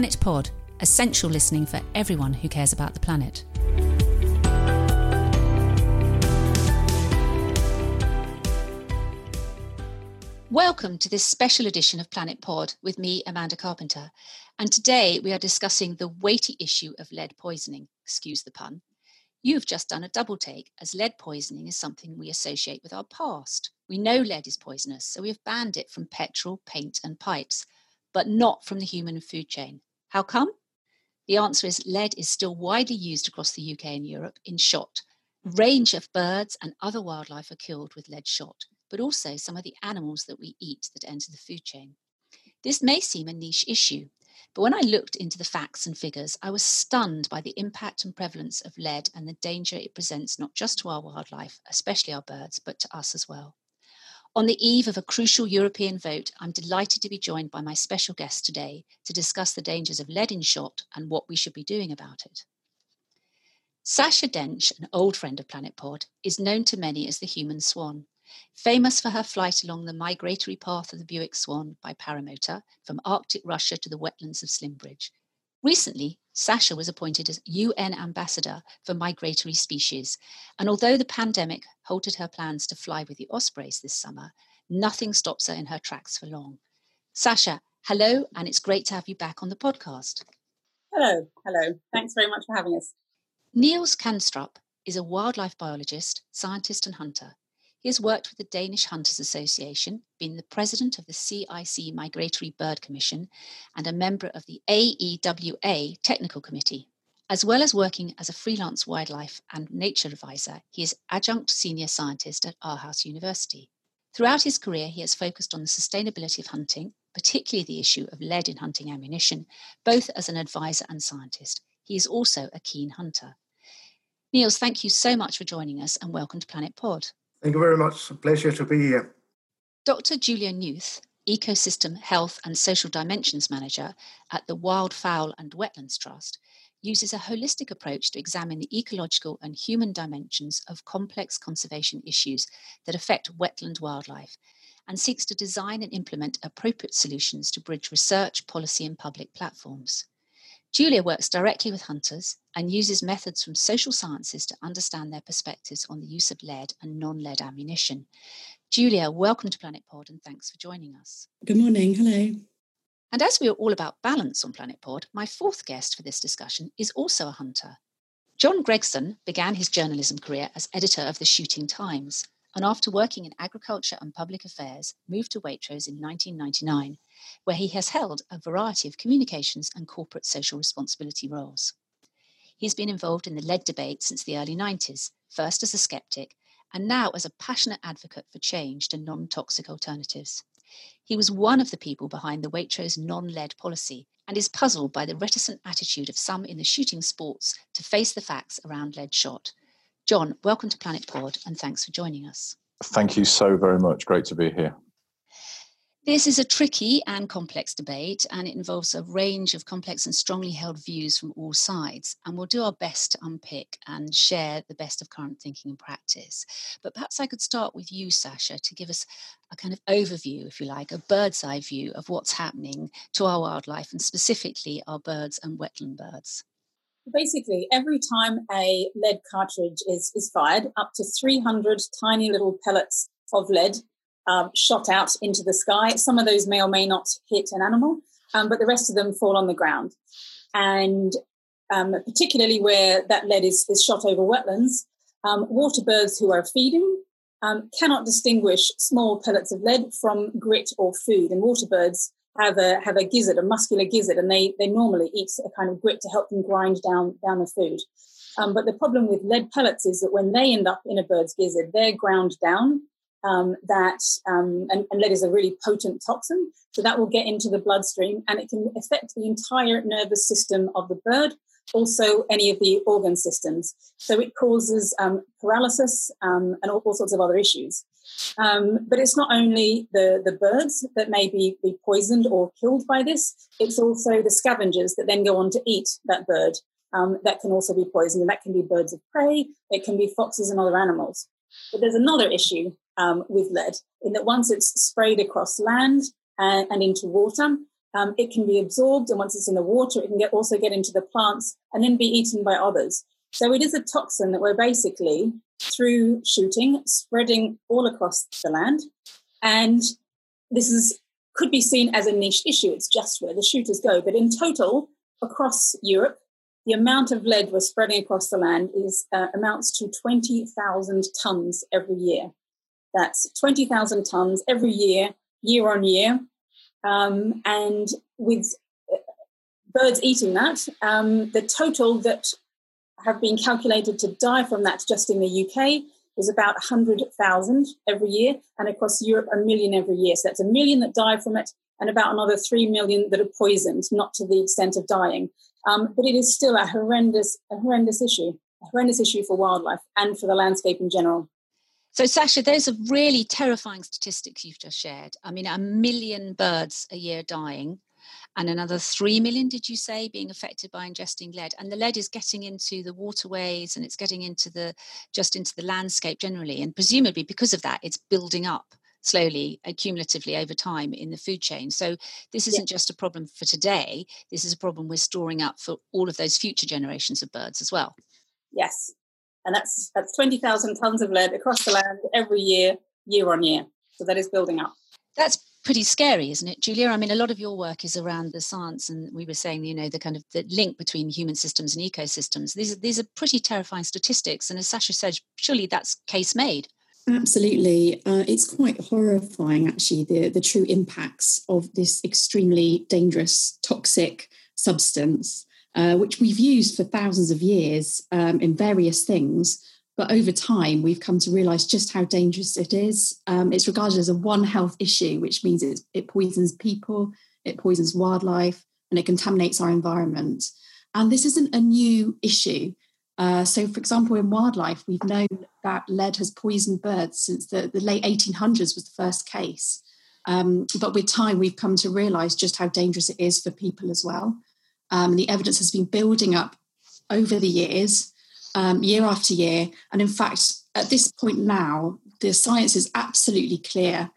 Planet Pod, essential listening for everyone who cares about the planet. Welcome to this special edition of Planet Pod with me, Amanda Carpenter. And today we are discussing the weighty issue of lead poisoning, excuse the pun. You've just done a double take, as lead poisoning is something we associate with our past. We know lead is poisonous, so we have banned it from petrol, paint, and pipes, but not from the human food chain. How come? The answer is lead is still widely used across the UK and Europe in shot. Range of birds and other wildlife are killed with lead shot but also some of the animals that we eat that enter the food chain. This may seem a niche issue, but when I looked into the facts and figures, I was stunned by the impact and prevalence of lead and the danger it presents not just to our wildlife, especially our birds, but to us as well. On the eve of a crucial European vote, I'm delighted to be joined by my special guest today to discuss the dangers of lead in shot and what we should be doing about it. Sasha Dench, an old friend of Planet Pod, is known to many as the human swan. Famous for her flight along the migratory path of the Bewick swan by paramotor from Arctic Russia to the wetlands of Slimbridge. Recently, Sasha was appointed as UN ambassador for migratory species, and although the pandemic halted her plans to fly with the ospreys this summer, nothing stops her in her tracks for long. Sasha, hello, and it's great to have you back on the podcast. Hello, hello. Thanks very much for having us. Niels Kanstrup is a wildlife biologist, scientist, and hunter. He has worked with the Danish Hunters Association, been the president of the CIC Migratory Bird Commission, and a member of the AEWA Technical Committee. As well as working as a freelance wildlife and nature advisor, he is adjunct senior scientist at Aarhus University. Throughout his career, he has focused on the sustainability of hunting, particularly the issue of lead in hunting ammunition, both as an advisor and scientist. He is also a keen hunter. Niels, thank you so much for joining us and welcome to Planet Pod. Thank you very much. A pleasure to be here. Dr. Julia Newth, Ecosystem Health and Social Dimensions Manager at the Wildfowl and Wetlands Trust, uses a holistic approach to examine the ecological and human dimensions of complex conservation issues that affect wetland wildlife and seeks to design and implement appropriate solutions to bridge research, policy, and public platforms. Julia works directly with hunters and uses methods from social sciences to understand their perspectives on the use of lead and non lead ammunition. Julia, welcome to Planet Pod and thanks for joining us. Good morning. Hello. And as we are all about balance on Planet Pod, my fourth guest for this discussion is also a hunter. John Gregson began his journalism career as editor of the Shooting Times, and after working in agriculture and public affairs, moved to Waitrose in 1999 where he has held a variety of communications and corporate social responsibility roles. He's been involved in the lead debate since the early 90s, first as a skeptic and now as a passionate advocate for change to non toxic alternatives. He was one of the people behind the Waitrose non lead policy and is puzzled by the reticent attitude of some in the shooting sports to face the facts around lead shot. John, welcome to Planet Pod and thanks for joining us. Thank you so very much. Great to be here. This is a tricky and complex debate, and it involves a range of complex and strongly held views from all sides. And we'll do our best to unpick and share the best of current thinking and practice. But perhaps I could start with you, Sasha, to give us a kind of overview, if you like, a bird's eye view of what's happening to our wildlife and specifically our birds and wetland birds. Basically, every time a lead cartridge is, is fired, up to 300 tiny little pellets of lead um, shot out into the sky. Some of those may or may not hit an animal, um, but the rest of them fall on the ground. And um, particularly where that lead is, is shot over wetlands, um, water birds who are feeding um, cannot distinguish small pellets of lead from grit or food. And water birds have a have a gizzard, a muscular gizzard, and they they normally eat a kind of grit to help them grind down down the food. Um, but the problem with lead pellets is that when they end up in a bird's gizzard, they're ground down um, that um, and, and, lead is a really potent toxin, so that will get into the bloodstream and it can affect the entire nervous system of the bird, also any of the organ systems. So it causes um, paralysis um, and all, all, sorts of other issues. Um, but it's not only the, the birds that may be, be poisoned or killed by this, it's also the scavengers that then go on to eat that bird. Um, that can also be poisoned, and that can be birds of prey, it can be foxes and other animals. But there's another issue um, with lead in that once it's sprayed across land and, and into water, Um, it can be absorbed, and once it's in the water, it can get, also get into the plants and then be eaten by others. So it is a toxin that we're basically, through shooting, spreading all across the land. And this is could be seen as a niche issue. It's just where the shooters go. But in total, across Europe, the amount of lead we're spreading across the land is uh, amounts to 20,000 tons every year. That's 20,000 tons every year, year on year. Um, and with uh, birds eating that, um, the total that have been calculated to die from that just in the UK is about 100,000 every year, and across Europe, a million every year. So that's a million that die from it, and about another 3 million that are poisoned, not to the extent of dying. Um, but it is still a horrendous, a horrendous issue, a horrendous issue for wildlife and for the landscape in general. So, Sasha, those are really terrifying statistics you've just shared. I mean, a million birds a year dying and another 3 million, did you say, being affected by ingesting lead. And the lead is getting into the waterways and it's getting into the just into the landscape generally. And presumably because of that, it's building up slowly accumulatively over time in the food chain. So this isn't yeah. just a problem for today, this is a problem we're storing up for all of those future generations of birds as well. Yes. And that's that's 20,000 tons of lead across the land every year, year on year. So that is building up. That's pretty scary, isn't it, Julia? I mean, a lot of your work is around the science, and we were saying, you know, the kind of the link between human systems and ecosystems. These are, these are pretty terrifying statistics, and as Sasha said, surely that's case made. Absolutely, uh, it's quite horrifying, actually, the the true impacts of this extremely dangerous, toxic substance, uh, which we've used for thousands of years um, in various things but over time, we've come to realize just how dangerous it is. Um, it's regarded as a one health issue, which means it, it poisons people, it poisons wildlife, and it contaminates our environment. And this isn't a new issue. Uh, so, for example, in wildlife, we've known that lead has poisoned birds since the, the late 1800s was the first case. Um, but with time, we've come to realize just how dangerous it is for people as well. Um, the evidence has been building up over the years um, year after year. And in fact, at this point now, the science is absolutely clear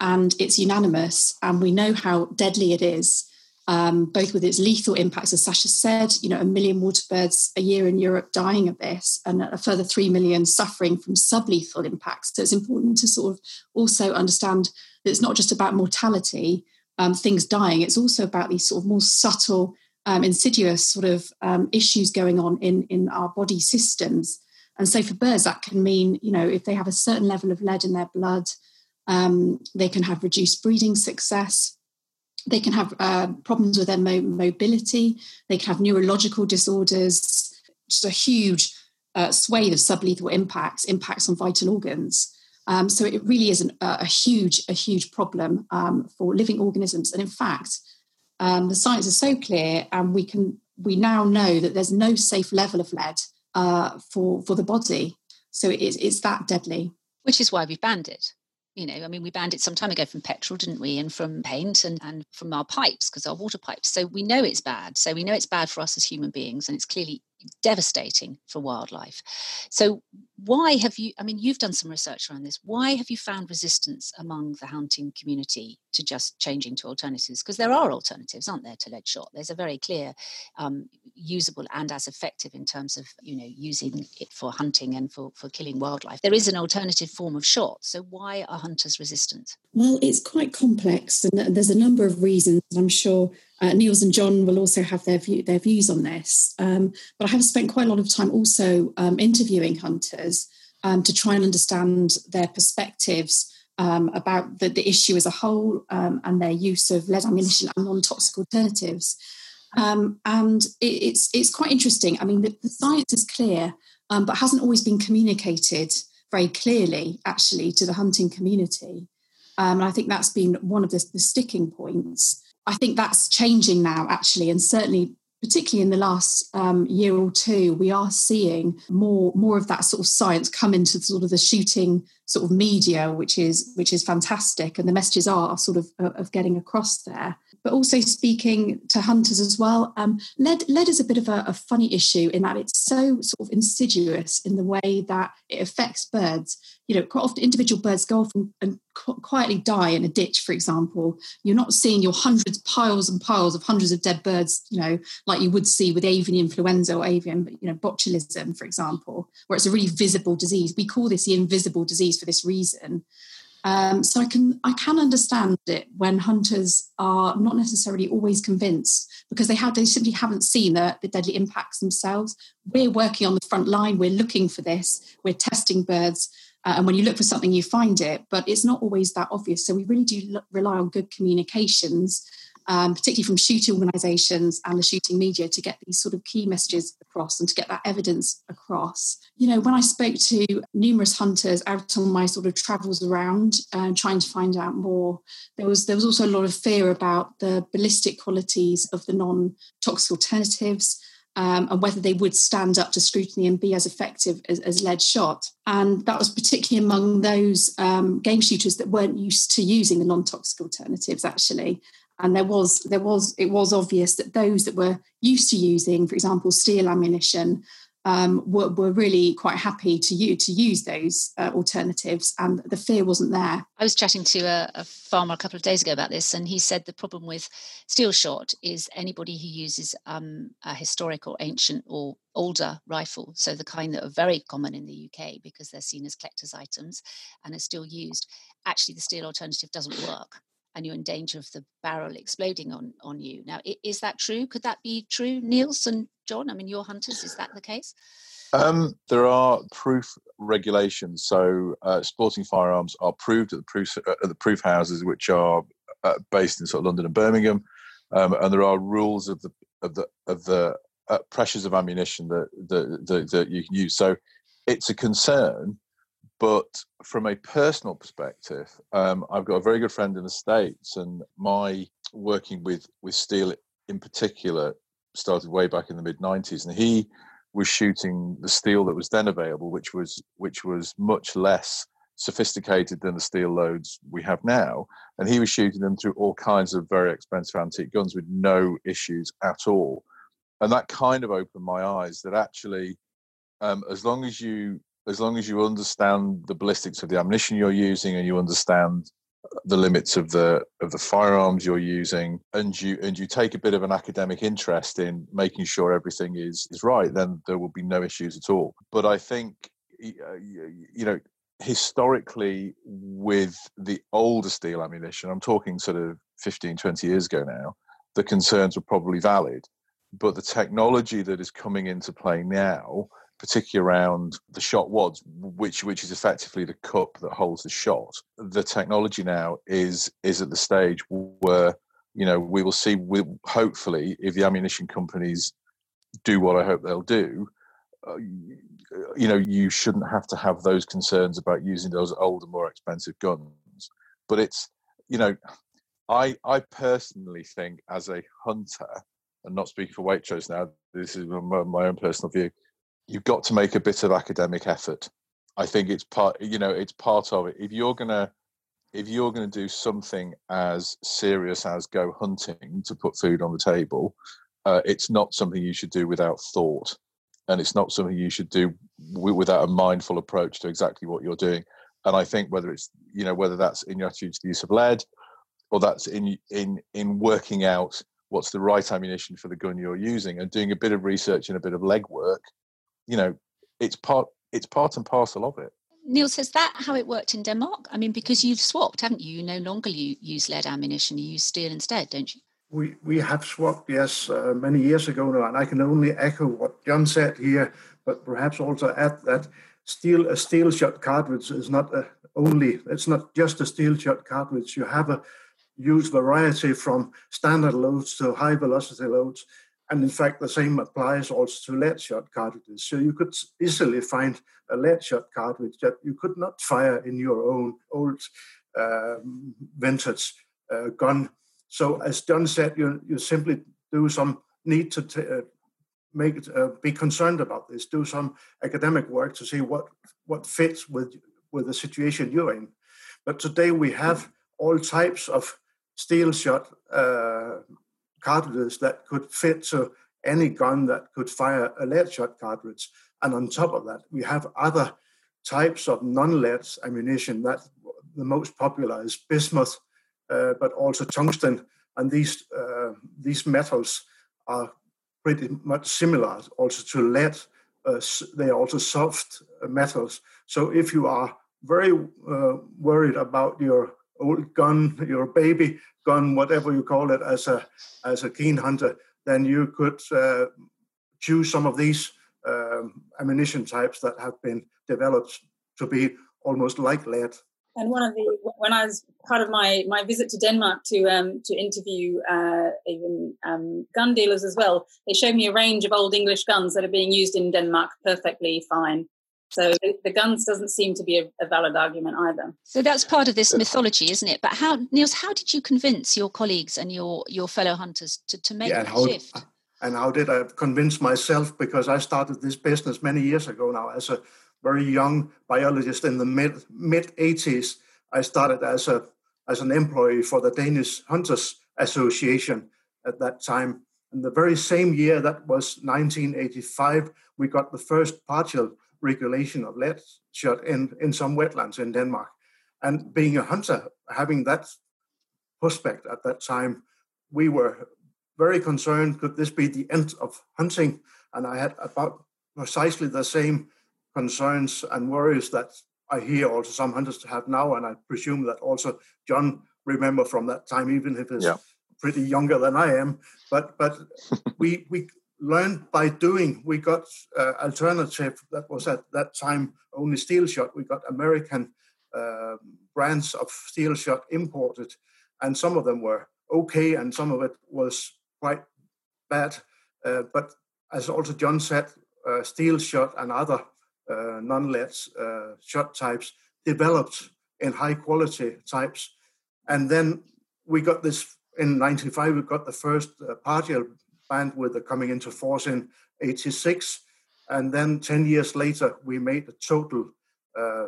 and it's unanimous, and we know how deadly it is. Um, both with its lethal impacts, as Sasha said, you know, a million water birds a year in Europe dying of this, and a further three million suffering from sublethal impacts. So it's important to sort of also understand that it's not just about mortality, um, things dying. It's also about these sort of more subtle um, insidious sort of um, issues going on in, in our body systems. And so for birds, that can mean, you know, if they have a certain level of lead in their blood, um, they can have reduced breeding success. They can have uh, problems with their mo- mobility. They can have neurological disorders, just a huge uh, swathe of sublethal impacts, impacts on vital organs. Um, so it really is an, a huge, a huge problem um, for living organisms. And in fact, um, the science is so clear, and we can we now know that there's no safe level of lead uh, for for the body. So it's it's that deadly. Which is why we've banned it. You know, I mean, we banned it some time ago from petrol, didn't we? And from paint and, and from our pipes, because our water pipes. So we know it's bad. So we know it's bad for us as human beings, and it's clearly devastating for wildlife. So, why have you? I mean, you've done some research around this. Why have you found resistance among the hunting community to just changing to alternatives? Because there are alternatives, aren't there, to lead shot? There's a very clear, um, usable and as effective in terms of you know using it for hunting and for for killing wildlife. There is an alternative form of shot. So, why are hunters resistant? Well, it's quite complex, and there's a number of reasons. I'm sure uh, Niels and John will also have their view, their views on this. Um, but I have spent quite a lot of time also um, interviewing hunters um, to try and understand their perspectives um, about the, the, issue as a whole um, and their use of lead ammunition and non-toxic alternatives. Um, and it, it's it's quite interesting. I mean, the, the science is clear, but hasn't always been communicated very clearly, actually, to the hunting community. and I think that's been one of the, the sticking points. I think that's changing now, actually, and certainly particularly in the last um, year or two, we are seeing more more of that sort of science come into sort of the shooting sort of media, which is which is fantastic, and the messages are sort of of getting across there. But also speaking to hunters as well, um, lead lead is a bit of a, a funny issue in that it's so sort of insidious in the way that it affects birds. You know, quite often individual birds go off and, and quietly die in a ditch, for example. You're not seeing your hundreds, piles and piles of hundreds of dead birds, you know, like you would see with avian influenza or avian, you know, botulism, for example, where it's a really visible disease. We call this the invisible disease for this reason. Um, so I can I can understand it when hunters are not necessarily always convinced because they have they simply haven't seen the, the deadly impacts themselves. We're working on the front line. We're looking for this. We're testing birds, uh, and when you look for something, you find it. But it's not always that obvious. So we really do rely on good communications um, particularly from shooting organisations and the shooting media, to get these sort of key messages across and to get that evidence across. You know, when I spoke to numerous hunters out on my sort of travels around, uh, trying to find out more, there was there was also a lot of fear about the ballistic qualities of the non-toxic alternatives. Um, and whether they would stand up to scrutiny and be as effective as, as lead shot. And that was particularly among those um, game shooters that weren't used to using the non toxic alternatives, actually and there was there was it was obvious that those that were used to using, for example, steel ammunition, um, were, were really quite happy to you to use those uh, alternatives, and the fear wasn't there. I was chatting to a, a, farmer a couple of days ago about this, and he said the problem with steel shot is anybody who uses um, a historic or ancient or older rifle, so the kind that are very common in the UK because they're seen as collectors' items and are still used. Actually, the steel alternative doesn't work and you're in danger of the barrel exploding on on you. Now, is that true? Could that be true, Niels and John? I mean, your hunters, is that the case? Um, there are proof regulations. So, uh, sporting firearms are proved at the proof uh, at the proof houses, which are uh, based in sort of London and Birmingham, um, and there are rules of the of the of the uh, pressures of ammunition that, that that that you can use. So, it's a concern but from a personal perspective, um, I've got a very good friend in the States, and my working with, with steel in particular started way back in the mid 90s. And he was shooting the steel that was then available, which was which was much less sophisticated than the steel loads we have now. And he was shooting them through all kinds of very expensive antique guns with no issues at all. And that kind of opened my eyes that actually, um, as long as you as long as you understand the ballistics of the ammunition you're using and you understand the limits of the of the firearms you're using and you and you take a bit of an academic interest in making sure everything is is right then there will be no issues at all. But i think uh, you know historically with the older steel ammunition i'm talking sort of 15 20 years ago now the concerns were probably valid. But the technology that is coming into play now particularly around the shot wads, which which is effectively the cup that holds the shot. The technology now is is at the stage where you know we will see. We, hopefully, if the ammunition companies do what I hope they'll do, uh, you know, you shouldn't have to have those concerns about using those older, more expensive guns. But it's you know, I I personally think as a hunter, and not speaking for Waitrose now, this is my, my own personal view you've got to make a bit of academic effort. I think it's part, you know, it's part of it. If you're gonna, if you're gonna do something as serious as go hunting to put food on the table, uh, it's not something you should do without thought, and it's not something you should do w- without a mindful approach to exactly what you're doing. And I think whether it's, you know, whether that's in your attitude to the use of lead, or that's in in in working out what's the right ammunition for the gun you're using, and doing a bit of research and a bit of legwork you know, it's part it's part and parcel of it. Niels, is that how it worked in Denmark? I mean, because you've swapped, haven't you? You no longer you use lead ammunition; you use steel instead, don't you? We we have swapped, yes, uh, many years ago now, and I can only echo what John said here, but perhaps also add that steel a steel shot cartridge is not a, only it's not just a steel shot cartridge. You have a huge variety from standard loads to high velocity loads, and in fact, the same applies also to lead shot cartridges. So you could easily find a lead shot cartridge that you could not fire in your own old um, vintage uh, gun. So as John said, you, you simply do some need to t- uh, make it, uh, be concerned about this, do some academic work to see what what fits with with the situation you're in. But today we have all types of steel shot uh, cartridges that could fit to any gun that could fire a lead shot cartridge. And on top of that, we have other types of non-lead ammunition. That the most popular is bismuth, uh, but also tungsten, and these uh, these metals are pretty much similar also to lead. Uh, they are also soft metals. So if you are very uh, worried about your old gun, your baby gun, whatever you call it, as a as a keen hunter, then you could uh, choose some of these um, ammunition types that have been developed to be almost like lead. And one of the when I was part of my my visit to Denmark to um, to interview uh, even um, gun dealers as well, they showed me a range of old English guns that are being used in Denmark perfectly fine. So the guns doesn't seem to be a, a, valid argument either. So that's part of this mythology, isn't it? But how, Niels, how did you convince your colleagues and your your fellow hunters to, to make yeah, that how, shift? And how did I convince myself? Because I started this business many years ago now as a very young biologist in the mid mid 80s. I started as a as an employee for the Danish Hunters Association at that time. And the very same year, that was 1985, we got the first partial regulation of lead shot in, in some wetlands in Denmark. And being a hunter, having that prospect at that time, we were very concerned could this be the end of hunting? And I had about precisely the same concerns and worries that I hear also some hunters have now, and I presume that also John remember from that time, even if he's yeah. pretty younger than I am. But but we we learned by doing. We got uh, alternative that was at that time only steel shot. We got American uh, brands of steel shot imported, and some of them were okay, and some of it was quite bad. Uh, but as also John said, uh, steel shot and other uh, non-lead uh, shot types developed in high quality types. And then we got this in 95, we got the first uh, partial ban with the coming into force in 86. And then 10 years later, we made a total uh,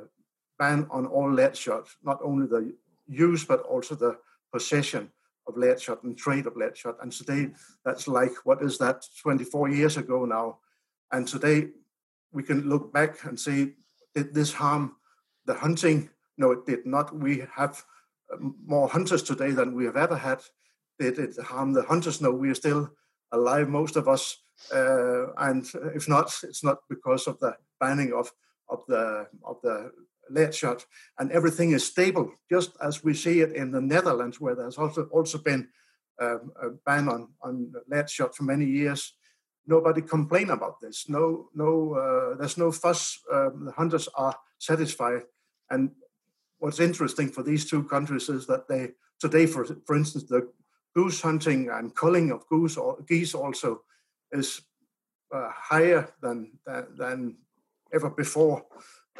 ban on all lead shot, not only the use, but also the possession of lead shot and trade of lead shot. And today, that's like, what is that, 24 years ago now. And today, we can look back and say, did this harm the hunting? No, it did not. We have um, more hunters today than we have ever had. Did it harm the hunters? No, we are still alive, most of us. Uh, and if not, it's not because of the banning of of the of the lead shot, and everything is stable, just as we see it in the Netherlands, where there's also also been um, a ban on on lead shot for many years nobody complain about this. No, no, uh, there's no fuss. Um, the hunters are satisfied. And what's interesting for these two countries is that they today, for for instance, the goose hunting and culling of goose or geese also is uh, higher than, than, than ever before,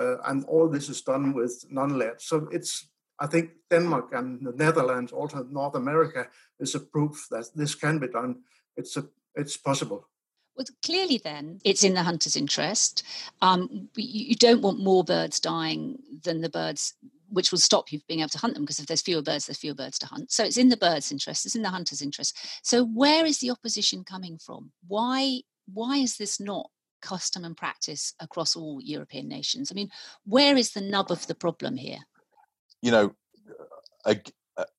uh, and all this is done with non-lead. So it's I think Denmark and the Netherlands, also North America, is a proof that this can be done. It's a it's possible. Well, clearly, then it's in the hunter's interest. Um, you, you don't want more birds dying than the birds which will stop you being able to hunt them because if there's fewer birds, there's fewer birds to hunt. So it's in the bird's interest, it's in the hunter's interest. So where is the opposition coming from? Why why is this not custom and practice across all European nations? I mean, where is the nub of the problem here? You know,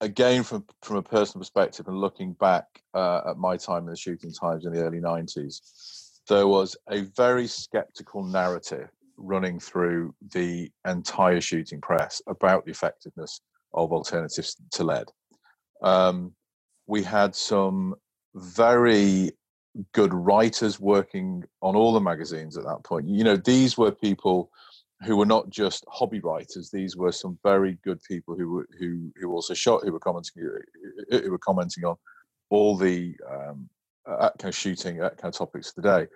again from from a personal perspective and looking back uh, at my time in the shooting times in the early 90s there was a very skeptical narrative running through the entire shooting press about the effectiveness of alternatives to lead um, we had some very good writers working on all the magazines at that point you know these were people who were not just hobby writers. These were some very good people who were who who also shot, who were commenting, who were commenting on all the um, uh, kind of shooting kind of topics of the day,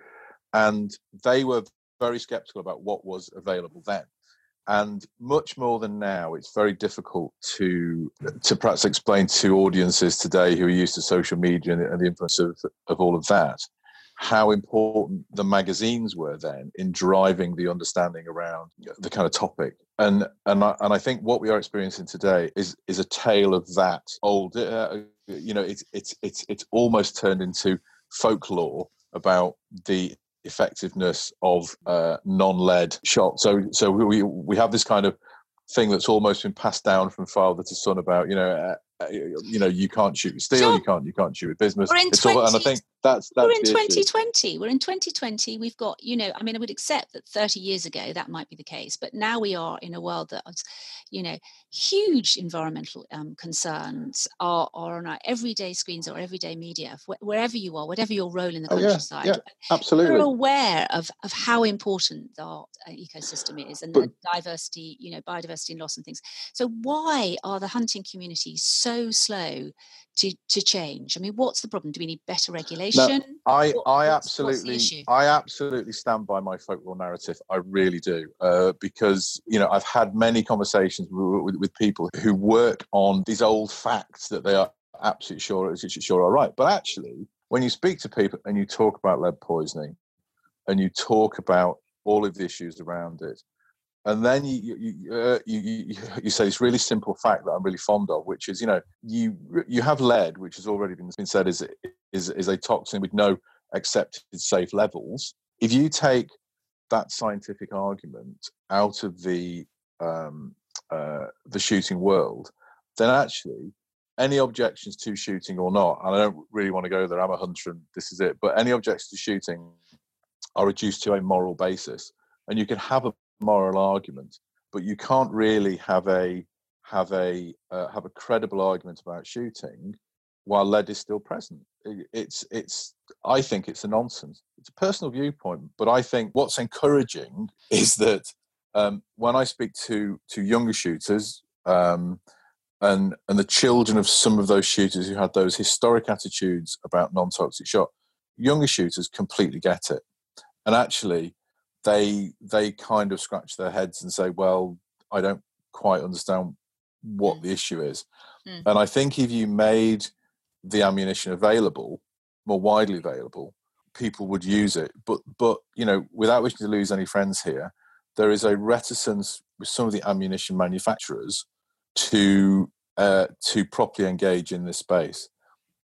and they were very skeptical about what was available then. And much more than now, it's very difficult to to perhaps explain to audiences today who are used to social media and the influence of, of all of that how important the magazines were then in driving the understanding around the kind of topic. And and I, and I think what we are experiencing today is is a tale of that old. Uh, you know, it's it's it's it's almost turned into folklore about the effectiveness of uh, non-lead shot. So so we we have this kind of thing that's almost been passed down from father to son about you know uh, uh, you know you can't shoot with steel, sure. you can't you can't shoot with bismuth. We're in 20, all, and I think that's that's we're in 2020. Issue. We're in 2020. We've got you know I mean I would accept that 30 years ago that might be the case, but now we are in a world that you know huge environmental um, concerns are, are on our everyday screens or everyday media wherever you are, whatever your role in the oh, countryside. Yeah, yeah, absolutely. We're aware of of how important our ecosystem is and but, the diversity, you know, biodiversity and loss and things. So why are the hunting communities so slow to to change? I mean, what's the problem? Do we need better regulation? No, I what, I absolutely I absolutely stand by my folklore narrative. I really do uh, because you know I've had many conversations with, with, with people who work on these old facts that they are absolutely sure sure are right, but actually when you speak to people and you talk about lead poisoning and you talk about all of the issues around it and then you you, uh, you, you you say this really simple fact that I'm really fond of, which is you know you you have lead, which has already been, been said is is is a toxin with no accepted safe levels. If you take that scientific argument out of the um, uh, the shooting world, then actually any objections to shooting or not, and I don't really want to go there. I'm a hunter, and this is it. But any objections to shooting are reduced to a moral basis, and you can have a moral argument, but you can't really have a have a uh, have a credible argument about shooting while lead is still present. It's it's I think it's a nonsense. It's a personal viewpoint, but I think what's encouraging is that um, when I speak to to younger shooters. Um, and and the children of some of those shooters who had those historic attitudes about non-toxic shot, younger shooters completely get it. And actually, they they kind of scratch their heads and say, "Well, I don't quite understand what mm. the issue is." Mm. And I think if you made the ammunition available, more widely available, people would use it. But but you know, without wishing to lose any friends here, there is a reticence with some of the ammunition manufacturers to uh, to properly engage in this space.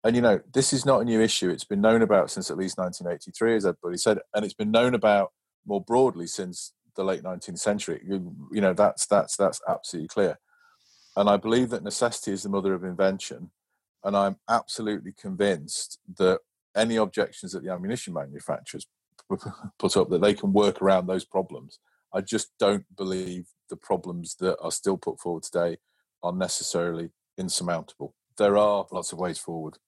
And you know, this is not a new issue. It's been known about since at least 1983, as everybody said, and it's been known about more broadly since the late 19th century. You, you know, that's that's that's absolutely clear. And I believe that necessity is the mother of invention. And I'm absolutely convinced that any objections that the ammunition manufacturers put up that they can work around those problems. I just don't believe the problems that are still put forward today are necessarily insurmountable. There are lots of ways forward.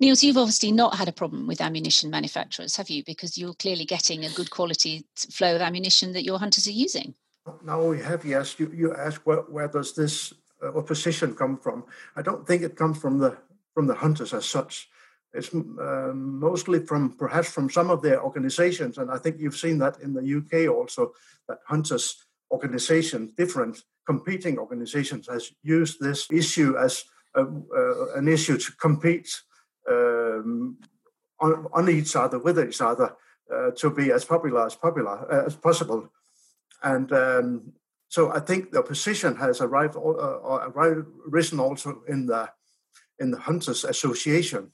Niels, you've obviously not had a problem with ammunition manufacturers, have you? Because you're clearly getting a good quality flow of ammunition that your hunters are using. Now we have, yes. You, you ask where, where does this uh, opposition come from? I don't think it comes from the from the hunters as such. It's uh, mostly from perhaps from some of their organizations, and I think you've seen that in the UK also. That hunters organizations, different competing organizations, has used this issue as a, uh, an issue to compete um, on, on, each other, with each other, uh, to be as popular as popular uh, as possible. And um, so I think the opposition has arrived, uh, uh, arrived, risen also in the in the Hunters Association,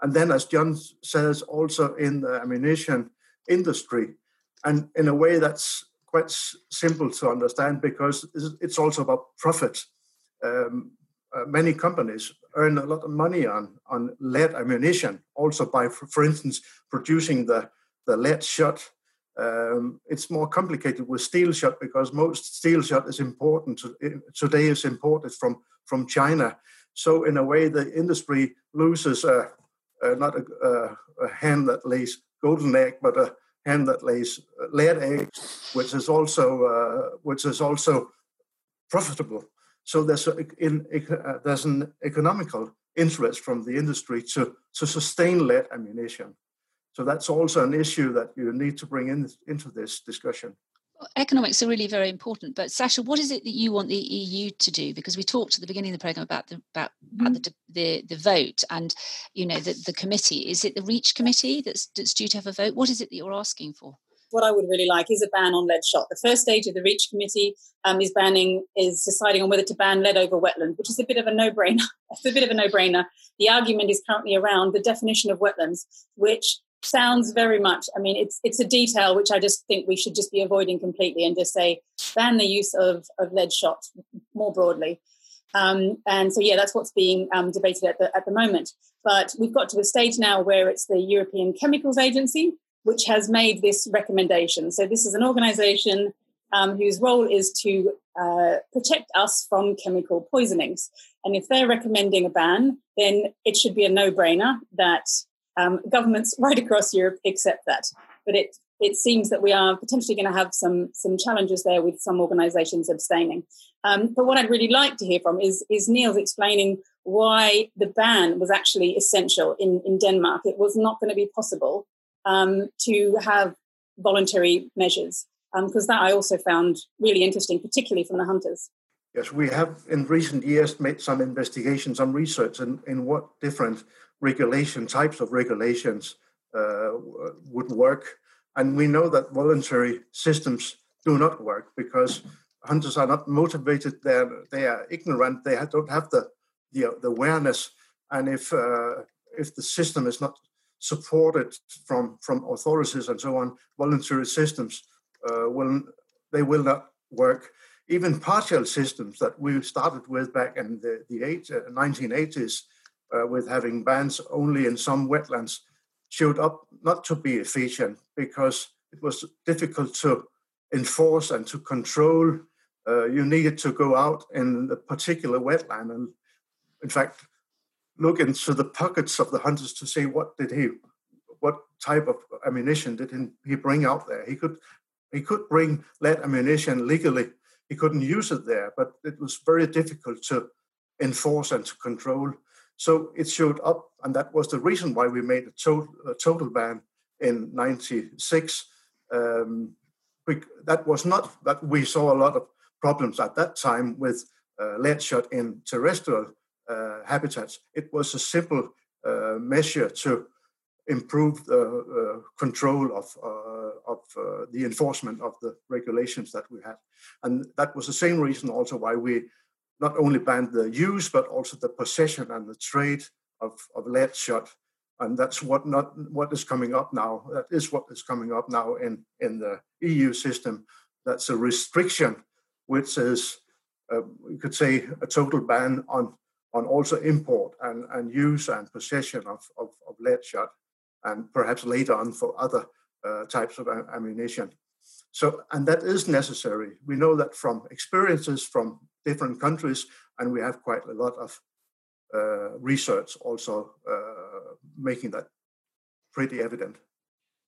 and then, as John says, also in the ammunition industry, and in a way that's quite simple to understand because it's also about profit. Um, uh, many companies earn a lot of money on, on lead ammunition, also by, for, for instance, producing the, the lead shot. Um, it's more complicated with steel shot because most steel shot is important to, today is imported from, from China. So in a way, the industry loses a, a not a, a, a hand that lays golden egg, but a hand that lays lead eggs, which is also uh, which is also profitable. So there's, a, in, uh, there's an economical interest from the industry to, to sustain lead ammunition. So that's also an issue that you need to bring in, into this discussion. Economics are really very important, but Sasha, what is it that you want the EU to do? Because we talked at the beginning of the program about the about, mm-hmm. about the, the, the vote and you know the, the committee. Is it the Reach committee that's that's due to have a vote? What is it that you're asking for? What I would really like is a ban on lead shot. The first stage of the REACH committee um, is banning is deciding on whether to ban lead over wetland, which is a bit of a no-brainer. it's a bit of a no-brainer. The argument is currently around the definition of wetlands, which sounds very much. I mean, it's it's a detail which I just think we should just be avoiding completely and just say ban the use of of lead shot more broadly. Um, and so, yeah, that's what's being um, debated at the at the moment. But we've got to a stage now where it's the European Chemicals Agency which has made this recommendation. So this is an organisation um, whose role is to uh, protect us from chemical poisonings. And if they're recommending a ban, then it should be a no-brainer that um, governments right across Europe accept that. But it it seems that we are potentially going to have some some challenges there with some organisations abstaining. Um, but what I'd really like to hear from is is Niels explaining why the ban was actually essential in in Denmark. It was not going to be possible um, to have voluntary measures because um, that I also found really interesting, particularly from the hunters. Yes, we have in recent years made some investigations, some research in, in what different regulation types of regulations uh, would work. And we know that voluntary systems do not work because hunters are not motivated. They're they are ignorant. They don't have the the, the awareness. And if uh, if the system is not supported from from authorities and so on, voluntary systems uh, will they will not work. Even partial systems that we started with back in the, the eight, uh, 1980s, uh, with having bans only in some wetlands, showed up not to be efficient because it was difficult to enforce and to control. Uh, you needed to go out in a particular wetland and, in fact, look into the pockets of the hunters to see what did he, what type of ammunition did he bring out there. He could he could bring lead ammunition legally. He couldn't use it there, but it was very difficult to enforce and to control. So it showed up, and that was the reason why we made a total, a total ban in '96. Um, that was not that we saw a lot of problems at that time with uh, lead shot in terrestrial habitats. It was a simple uh, measure to improve the uh, control of, uh, of uh, the enforcement of the regulations that we had. And that was the same reason also why we not only banned the use, but also the possession and the trade of, of lead shot. And that's what not what is coming up now. That is what is coming up now in, in the EU system. That's a restriction, which is, uh, you could say, a total ban on on also import and, and use and possession of, of, of lead shot and perhaps later on for other uh, types of ammunition. So, and that is necessary. We know that from experiences from different countries, and we have quite a lot of uh, research also uh, making that pretty evident.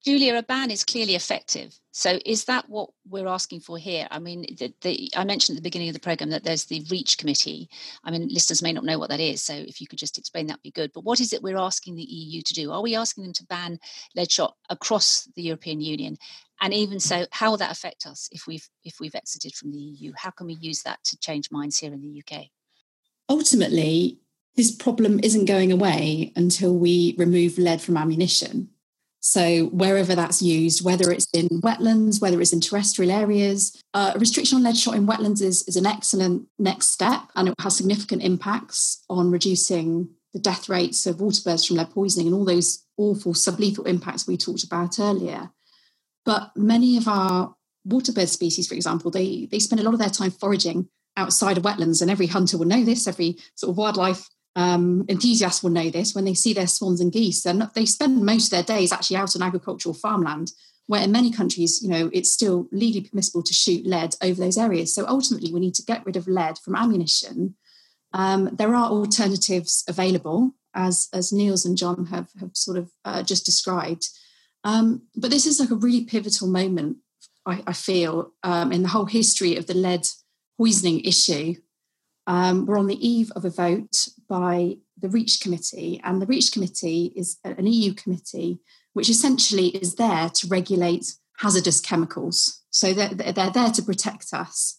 Julia, a ban is clearly effective. So, is that what we're asking for here? I mean, the, the, I mentioned at the beginning of the program that there's the REACH committee. I mean, listeners may not know what that is, so if you could just explain, that'd be good. But what is it we're asking the EU to do? Are we asking them to ban lead shot across the European Union? And even so, how will that affect us if we've if we've exited from the EU? How can we use that to change minds here in the UK? Ultimately, this problem isn't going away until we remove lead from ammunition so, wherever that's used, whether it's in wetlands, whether it's in terrestrial areas, uh, a restriction on lead shot in wetlands is, is an excellent next step and it has significant impacts on reducing the death rates of water birds from lead poisoning and all those awful sublethal impacts we talked about earlier. But many of our water bird species, for example, they, they spend a lot of their time foraging outside of wetlands, and every hunter will know this, every sort of wildlife um, enthusiasts will know this when they see their swans and geese. Not, they spend most of their days actually out on agricultural farmland, where in many countries, you know, it's still legally permissible to shoot lead over those areas. So ultimately, we need to get rid of lead from ammunition. Um, there are alternatives available, as as Niels and John have have sort of uh, just described. Um, but this is like a really pivotal moment, I, I feel, um, in the whole history of the lead poisoning issue um, we're on the eve of a vote by the REACH committee, and the REACH committee is an EU committee which essentially is there to regulate hazardous chemicals. So they're, they're there to protect us.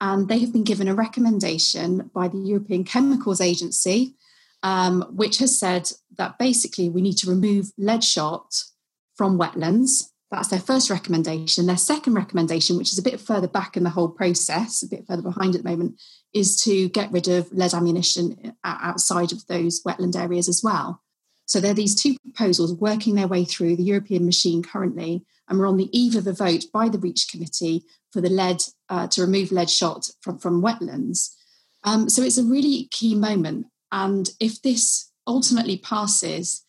And they have been given a recommendation by the European Chemicals Agency, um, which has said that basically we need to remove lead shot from wetlands that's their first recommendation. Their second recommendation, which is a bit further back in the whole process, a bit further behind at the moment, is to get rid of lead ammunition outside of those wetland areas as well. So there are these two proposals working their way through the European machine currently, and we're on the eve of a vote by the REACH Committee for the lead uh, to remove lead shot from, from wetlands. Um, so it's a really key moment. And if this ultimately passes,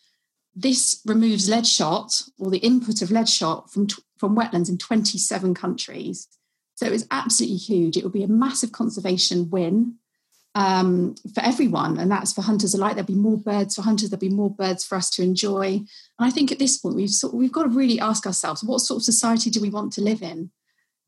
this removes lead shot or the input of lead shot from, from wetlands in 27 countries. So it was absolutely huge. It would be a massive conservation win um, for everyone, and that's for hunters alike. There'll be more birds for hunters. There'll be more birds for us to enjoy. And I think at this point, we've sort we've got to really ask ourselves: what sort of society do we want to live in?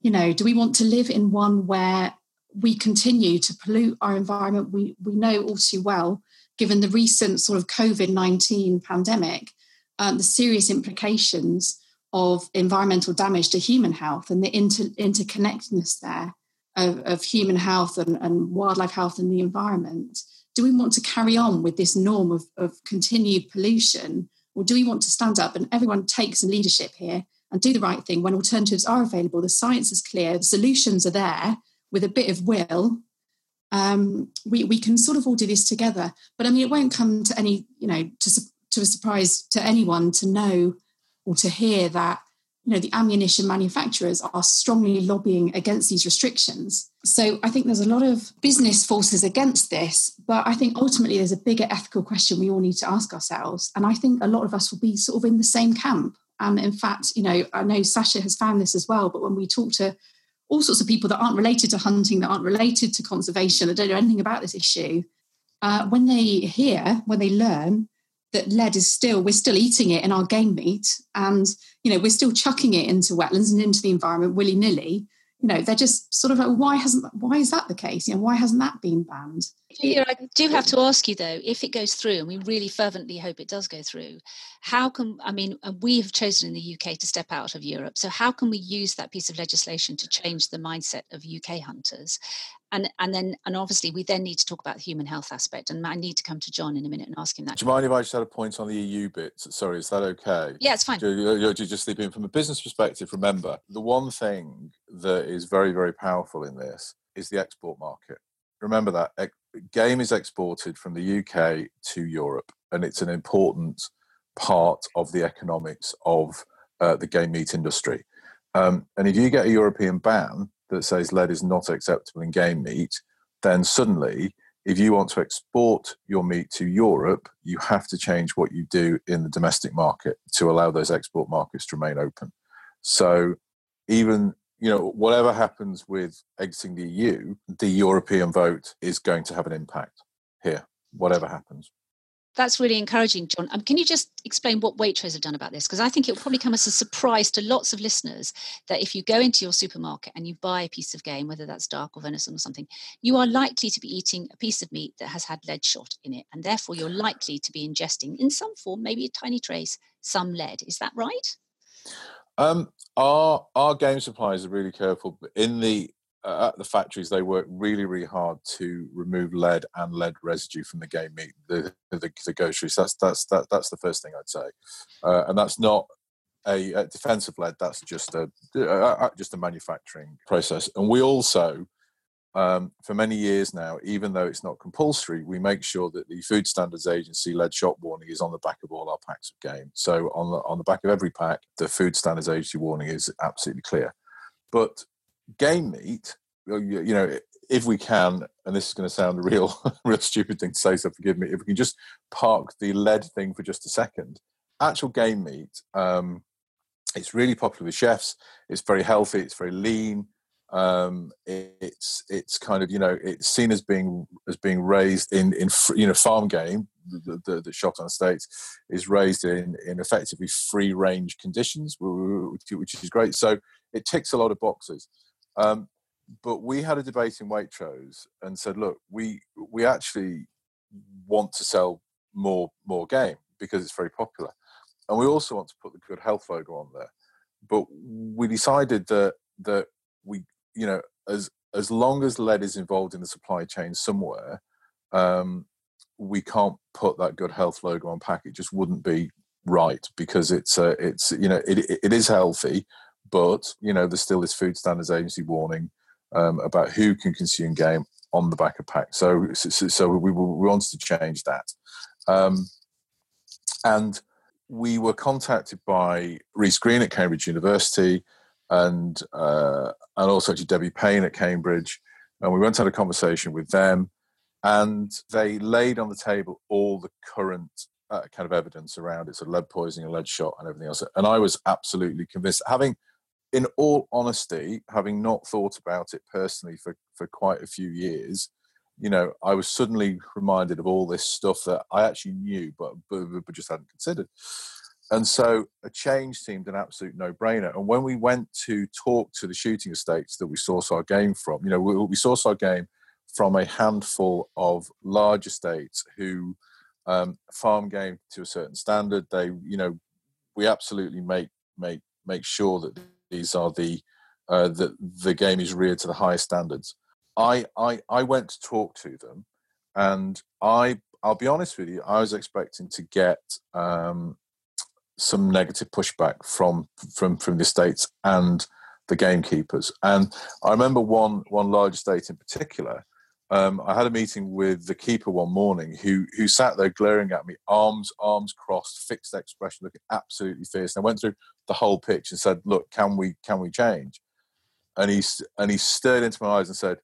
You know, do we want to live in one where we continue to pollute our environment? We we know all too well, given the recent sort of COVID nineteen pandemic, um, the serious implications of environmental damage to human health and the inter- interconnectedness there of, of human health and, and, wildlife health and the environment? Do we want to carry on with this norm of, of continued pollution? Or do we want to stand up and everyone take some leadership here and do the right thing when alternatives are available? The science is clear, the solutions are there with a bit of will. Um, we, we can sort of all do this together. But I mean, it won't come to any, you know, to, to a surprise to anyone to know or to hear that you know the ammunition manufacturers are strongly lobbying against these restrictions. So i think there's a lot of business forces against this but i think ultimately there's a bigger ethical question we all need to ask ourselves. And i think a lot of us will be sort of in the same camp. And in fact you know i know sasha has found this as well but when we talk to all sorts of people that aren't related to hunting that aren't related to conservation that don't know anything about this issue uh, when they hear when they learn that lead is still we're still eating it in our game meat and you know we're still chucking it into wetlands and into the environment willy-nilly you know they're just sort of like why hasn't why is that the case? You know why hasn't that been banned I do have to ask you though if it goes through and we really fervently hope it does go through how can I mean uh, we have chosen in the UK to step out of Europe so how can we use that piece of legislation to change the mindset of UK hunters? And and then and obviously we then need to talk about the human health aspect and i need to come to john in a minute and ask him that do you mind if i just had a point on the eu bit sorry is that okay? Yeah it's fine. You, you, you just sleep in from a business perspective remember the one thing that is very very powerful in this is the export market remember that game is exported from the uk to europe and it's an important part of the economics of uh, the game meat industry um, and if you get a european ban that says lead is not acceptable in game meat, then suddenly, if you want to export your meat to Europe, you have to change what you do in the domestic market to allow those export markets to remain open. So, even you know whatever happens with exiting the EU, the European vote is going to have an impact here. Whatever happens that's really encouraging, John. Um, can you just explain what Waitrose have done about this? Because I think it will probably come as a surprise to lots of listeners that if you go into your supermarket and you buy a piece of game, whether that's dark or venison or something, you are likely to be eating a piece of meat that has had lead shot in it, and therefore you're likely to be ingesting, in some form, maybe a tiny trace, some lead. Is that right? Um, our our game suppliers are really careful in the uh, at the factories, they work really, really hard to remove lead and lead residue from the game meat the, the through. So that's that's that, that's the first thing I'd say, uh, and that's not a, a, defensive lead. That's just a, a, just a manufacturing process. And we also, um, for many years now, even though it's not compulsory, we make sure that the Food Standards Agency lead shot warning is on the back of all our packs of game. So on the on the back of every pack, the Food Standards Agency warning is absolutely clear. But game meat, you know, if we can, and this is going to sound a real, real stupid thing to say, so forgive me, if we can just park the lead thing for just a second, actual game meat, um, it's really popular with chefs. It's very healthy. It's very lean. Um, it's it's kind of you know it's seen as being as being raised in in you know farm game the, the, shot on states is raised in in effectively free range conditions, which, which is great. So it ticks a lot of boxes. Um, but we had a debate in Waitrose and said, look, we we actually want to sell more more game because it's very popular, and we also want to put the Good Health logo on there. But we decided that that we, you know, as as long as lead is involved in the supply chain somewhere, um, we can't put that Good Health logo on pack. It just wouldn't be right because it's uh, it's you know it, it is healthy, but you know, there's still this Food Standards Agency warning um, about who can consume game on the back of pack. So, so, so we, we wanted to change that. Um, And we were contacted by Rhys Green at Cambridge University and uh, and also to Debbie Pain at Cambridge. And we went to have a conversation with them, and they laid on the table all the current uh, kind of evidence around it, so lead poisoning, a lead shot, and everything else. And I was absolutely convinced, having, in all honesty, having not thought about it personally for for quite a few years, you know, I was suddenly reminded of all this stuff that I actually knew, but but, but just hadn't considered. And so a change seemed an absolute no-brainer. And when we went to talk to the shooting estates that we source our game from, you know, we, we source our game from a handful of large estates who um, farm game to a certain standard. They, you know, we absolutely make make make sure that these are the uh, that the game is reared to the highest standards. I, I I went to talk to them, and I I'll be honest with you, I was expecting to get um, some negative pushback from from from the states and the gamekeepers. And I remember one one large state in particular. Um, I had a meeting with the keeper one morning, who who sat there glaring at me, arms arms crossed, fixed expression, looking absolutely fierce. And I went through the whole pitch and said, "Look, can we can we change?" And he and he stared into my eyes and said,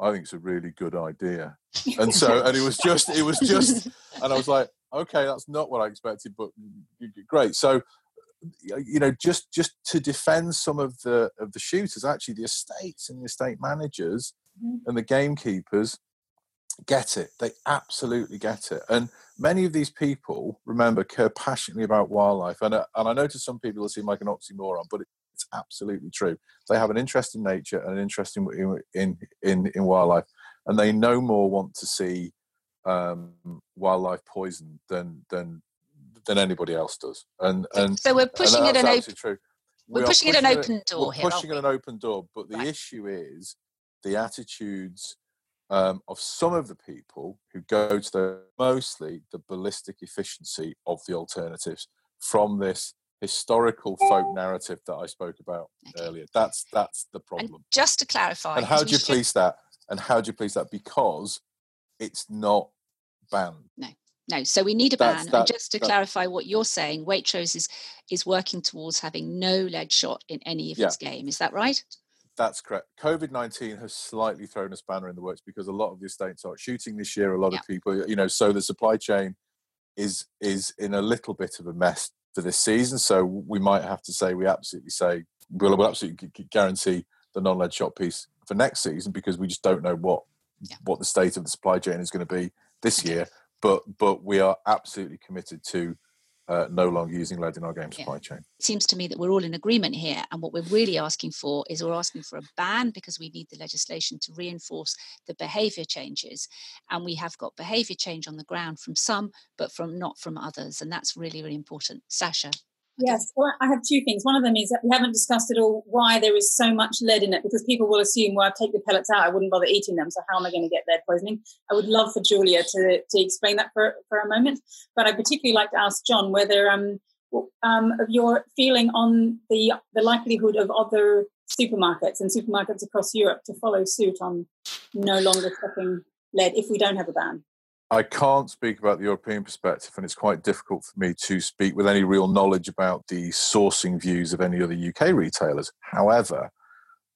I think it's a really good idea. And so, and it was just, it was just, and I was like, okay, that's not what I expected, but great. So, you know, just just to defend some of the of the shooters, actually, the estates and the estate managers mm-hmm. and the gamekeepers get it. They absolutely get it. And many of these people, remember, care passionately about wildlife. And uh, and I know to some people it seem like an oxymoron, but it's absolutely true. They have an interest in nature and an interest in in in, in wildlife, and they no more want to see um, wildlife poison than than than anybody else does. And and so we're pushing it an open. True. We're we pushing, pushing, it an open door we're here. Pushing it an open door, but the right. issue is the attitudes um, of some of the people who go to the mostly the ballistic efficiency of the alternatives from this historical folk narrative that I spoke about okay. earlier. That's that's the problem. And just to clarify, and how do you should... police that? And how do you police that? Because it's not banned. No, no. So we need a ban. That, and just to clarify what you're saying, Waitrose is is working towards having no lead shot in any of yeah. its game. Is that right? That's correct. COVID nineteen has slightly thrown a spanner in the works because a lot of the estates are shooting this year. A lot yeah. of people, you know, so the supply chain is is in a little bit of a mess for this season. So we might have to say we absolutely say we'll, we'll absolutely guarantee the non-lead shot piece for next season because we just don't know what yeah. what the state of the supply chain is going to be this year. But but we are absolutely committed to uh, no longer using lead in our game supply yeah. chain. It seems to me that we're all in agreement here. And what we're really asking for is we're asking for a ban because we need the legislation to reinforce the behaviour changes. And we have got behaviour change on the ground from some, but from not from others. And that's really, really important. Sasha. Yes, well, I have two things. One of them is that we haven't discussed at all why there is so much lead in it because people will assume, well, I take the pellets out, I wouldn't bother eating them. So how am I going to get lead poisoning? I would love for Julia to, to explain that for, for a moment. But I'd particularly like to ask John whether um, um, of your feeling on the the likelihood of other supermarkets and supermarkets across Europe to follow suit on no longer stopping lead if we don't have a ban. I can't speak about the European perspective, and it's quite difficult for me to speak with any real knowledge about the sourcing views of any other UK retailers. However,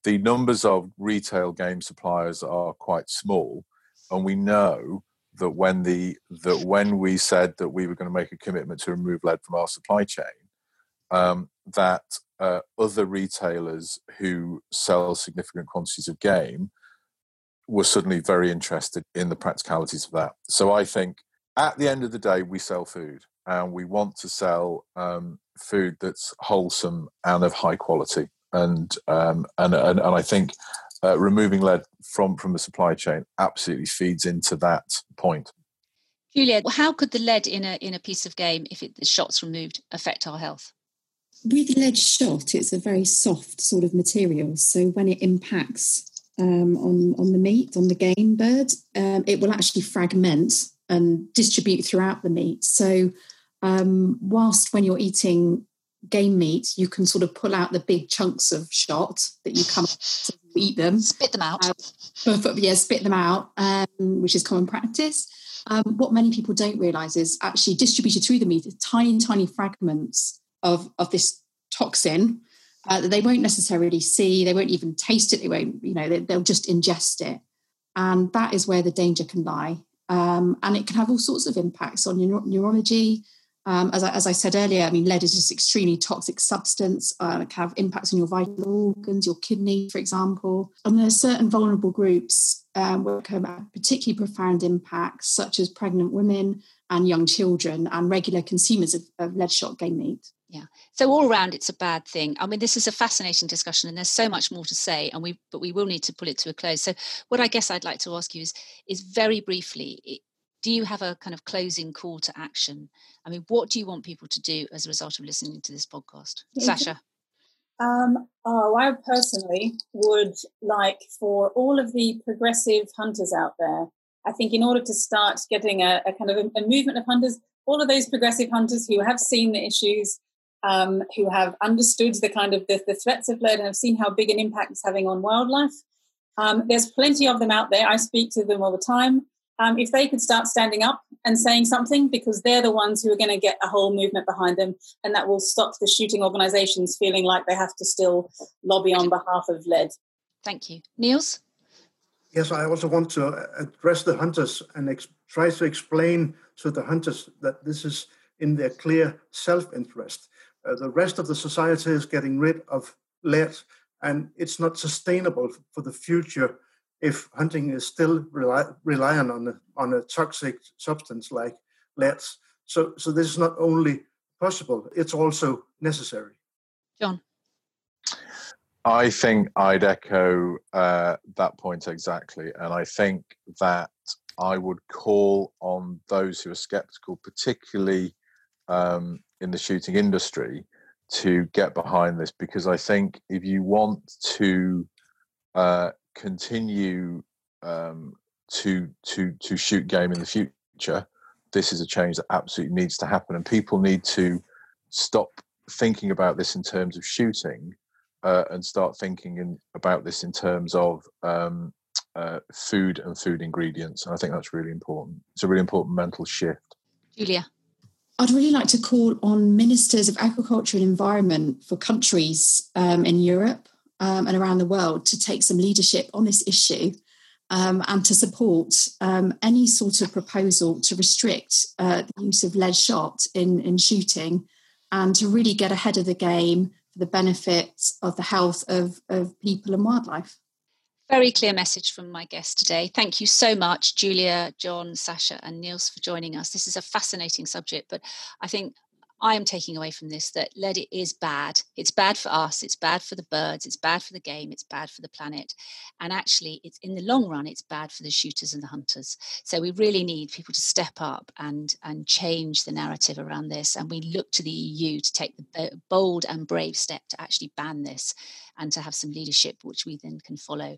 the numbers of retail game suppliers are quite small, and we know that when the that when we said that we were going to make a commitment to remove lead from our supply chain, um, that uh, other retailers who sell significant quantities of game were suddenly very interested in the practicalities of that. So I think at the end of the day, we sell food and we want to sell um, food that's wholesome and of high quality. And um, and, and, and I think uh, removing lead from from the supply chain absolutely feeds into that point. Julia, how could the lead in a in a piece of game, if it, the shot's removed, affect our health? With lead shot, it's a very soft sort of material. So when it impacts um, on on the meat on the game bird, um, it will actually fragment and distribute throughout the meat. So um, whilst when you're eating game meat, you can sort of pull out the big chunks of shot that you come to eat them, spit them out. Uh, but, yeah, spit them out, um, which is common practice. Um, what many people don't realise is actually distributed through the meat tiny, tiny fragments of, of this toxin uh, that they won't necessarily see, they won't even taste it, they won't, you know, they, will just ingest it. And that is where the danger can lie. Um, and it can have all sorts of impacts on neurology, um, as, I, as, I, said earlier, I mean, lead is just extremely toxic substance. Uh, it can have impacts on your vital organs, your kidney, for example. And there are certain vulnerable groups um, where it can have particularly profound impacts, such as pregnant women and young children and regular consumers of, of lead shot game meat. Yeah. So all around, it's a bad thing. I mean, this is a fascinating discussion, and there's so much more to say, and we but we will need to pull it to a close. So, what I guess I'd like to ask you is, is very briefly, do you have a kind of closing call to action? I mean, what do you want people to do as a result of listening to this podcast? Sasha? Um, oh, I personally would like for all of the progressive hunters out there, I think in order to start getting a, a kind of a, a, movement of hunters, all of those progressive hunters who have seen the issues, um, who have understood the kind of the, the, threats of lead and have seen how big an impact it's having on wildlife. Um, there's plenty of them out there. I speak to them all the time um, if they could start standing up and saying something, because they're the ones who are going to get a whole movement behind them, and that will stop the shooting organisations feeling like they have to still lobby on behalf of lead. Thank you. Niels? Yes, I also want to address the hunters and ex- try to explain to the hunters that this is in their clear self interest. Uh, the rest of the society is getting rid of lead, and it's not sustainable for the future if hunting is still rely, reliant on a, on a toxic substance like lead. So, so this is not only possible, it's also necessary. John? I think I'd echo uh, that point exactly. And I think that I would call on those who are skeptical, particularly um, in the shooting industry, to get behind this because I think if you want to uh, continue um, to to to shoot game in the future, this is a change that absolutely needs to happen, and people need to stop thinking about this in terms of shooting uh, and start thinking in, about this in terms of um, uh, food and food ingredients. And I think that's really important. It's a really important mental shift. Julia. I'd really like to call on ministers of agriculture and environment for countries um, in Europe um, and around the world to take some leadership on this issue um, and to support um, any sort of proposal to restrict uh, the use of lead shot in, in shooting and to really get ahead of the game for the benefit of the health of, of people and wildlife. Very clear message from my guest today. Thank you so much, Julia, John, Sasha, and Niels, for joining us. This is a fascinating subject, but I think I am taking away from this that lead is bad. It's bad for us, it's bad for the birds, it's bad for the game, it's bad for the planet. And actually, it's in the long run, it's bad for the shooters and the hunters. So we really need people to step up and, and change the narrative around this. And we look to the EU to take the bold and brave step to actually ban this and to have some leadership, which we then can follow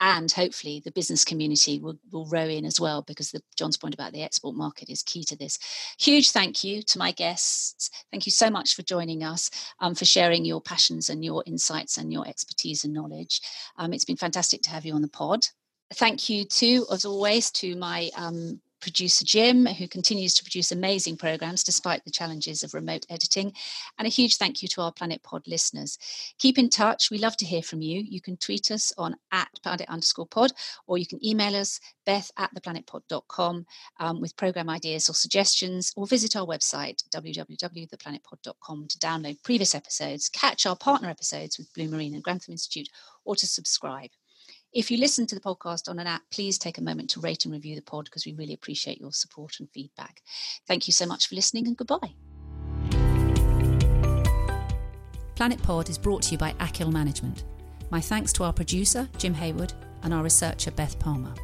and hopefully the business community will, will row in as well because the, john's point about the export market is key to this. Huge thank you to my guests. Thank you so much for joining us um, for sharing your passions and your insights and your expertise and knowledge. Um, it's been fantastic to have you on the pod. Thank you too as always to my um, producer Jim, who continues to produce amazing programs despite the challenges of remote editing. And a huge thank you to our Planet Pod listeners. Keep in touch. We love to hear from you. You can tweet us on at planet underscore pod, or you can email us, beth at theplanetpod.com, um, with program ideas or suggestions, or visit our website, www.theplanetpod.com, to download previous episodes, catch our partner episodes with Blue Marine and Grantham Institute, or to subscribe. If you listen to the podcast on an app, please take a moment to rate and review the pod because we really appreciate your support and feedback. Thank you so much for listening and goodbye. Planet Pod is brought to you by Akil Management. My thanks to our producer, Jim Hayward, and our researcher, Beth Palmer.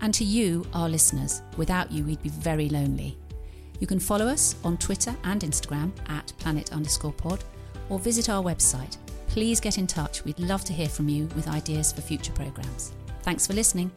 And to you, our listeners. Without you, we'd be very lonely. You can follow us on Twitter and Instagram at planet underscore pod or visit our website please get in touch. We'd love to hear from you with ideas for future programmes. Thanks for listening.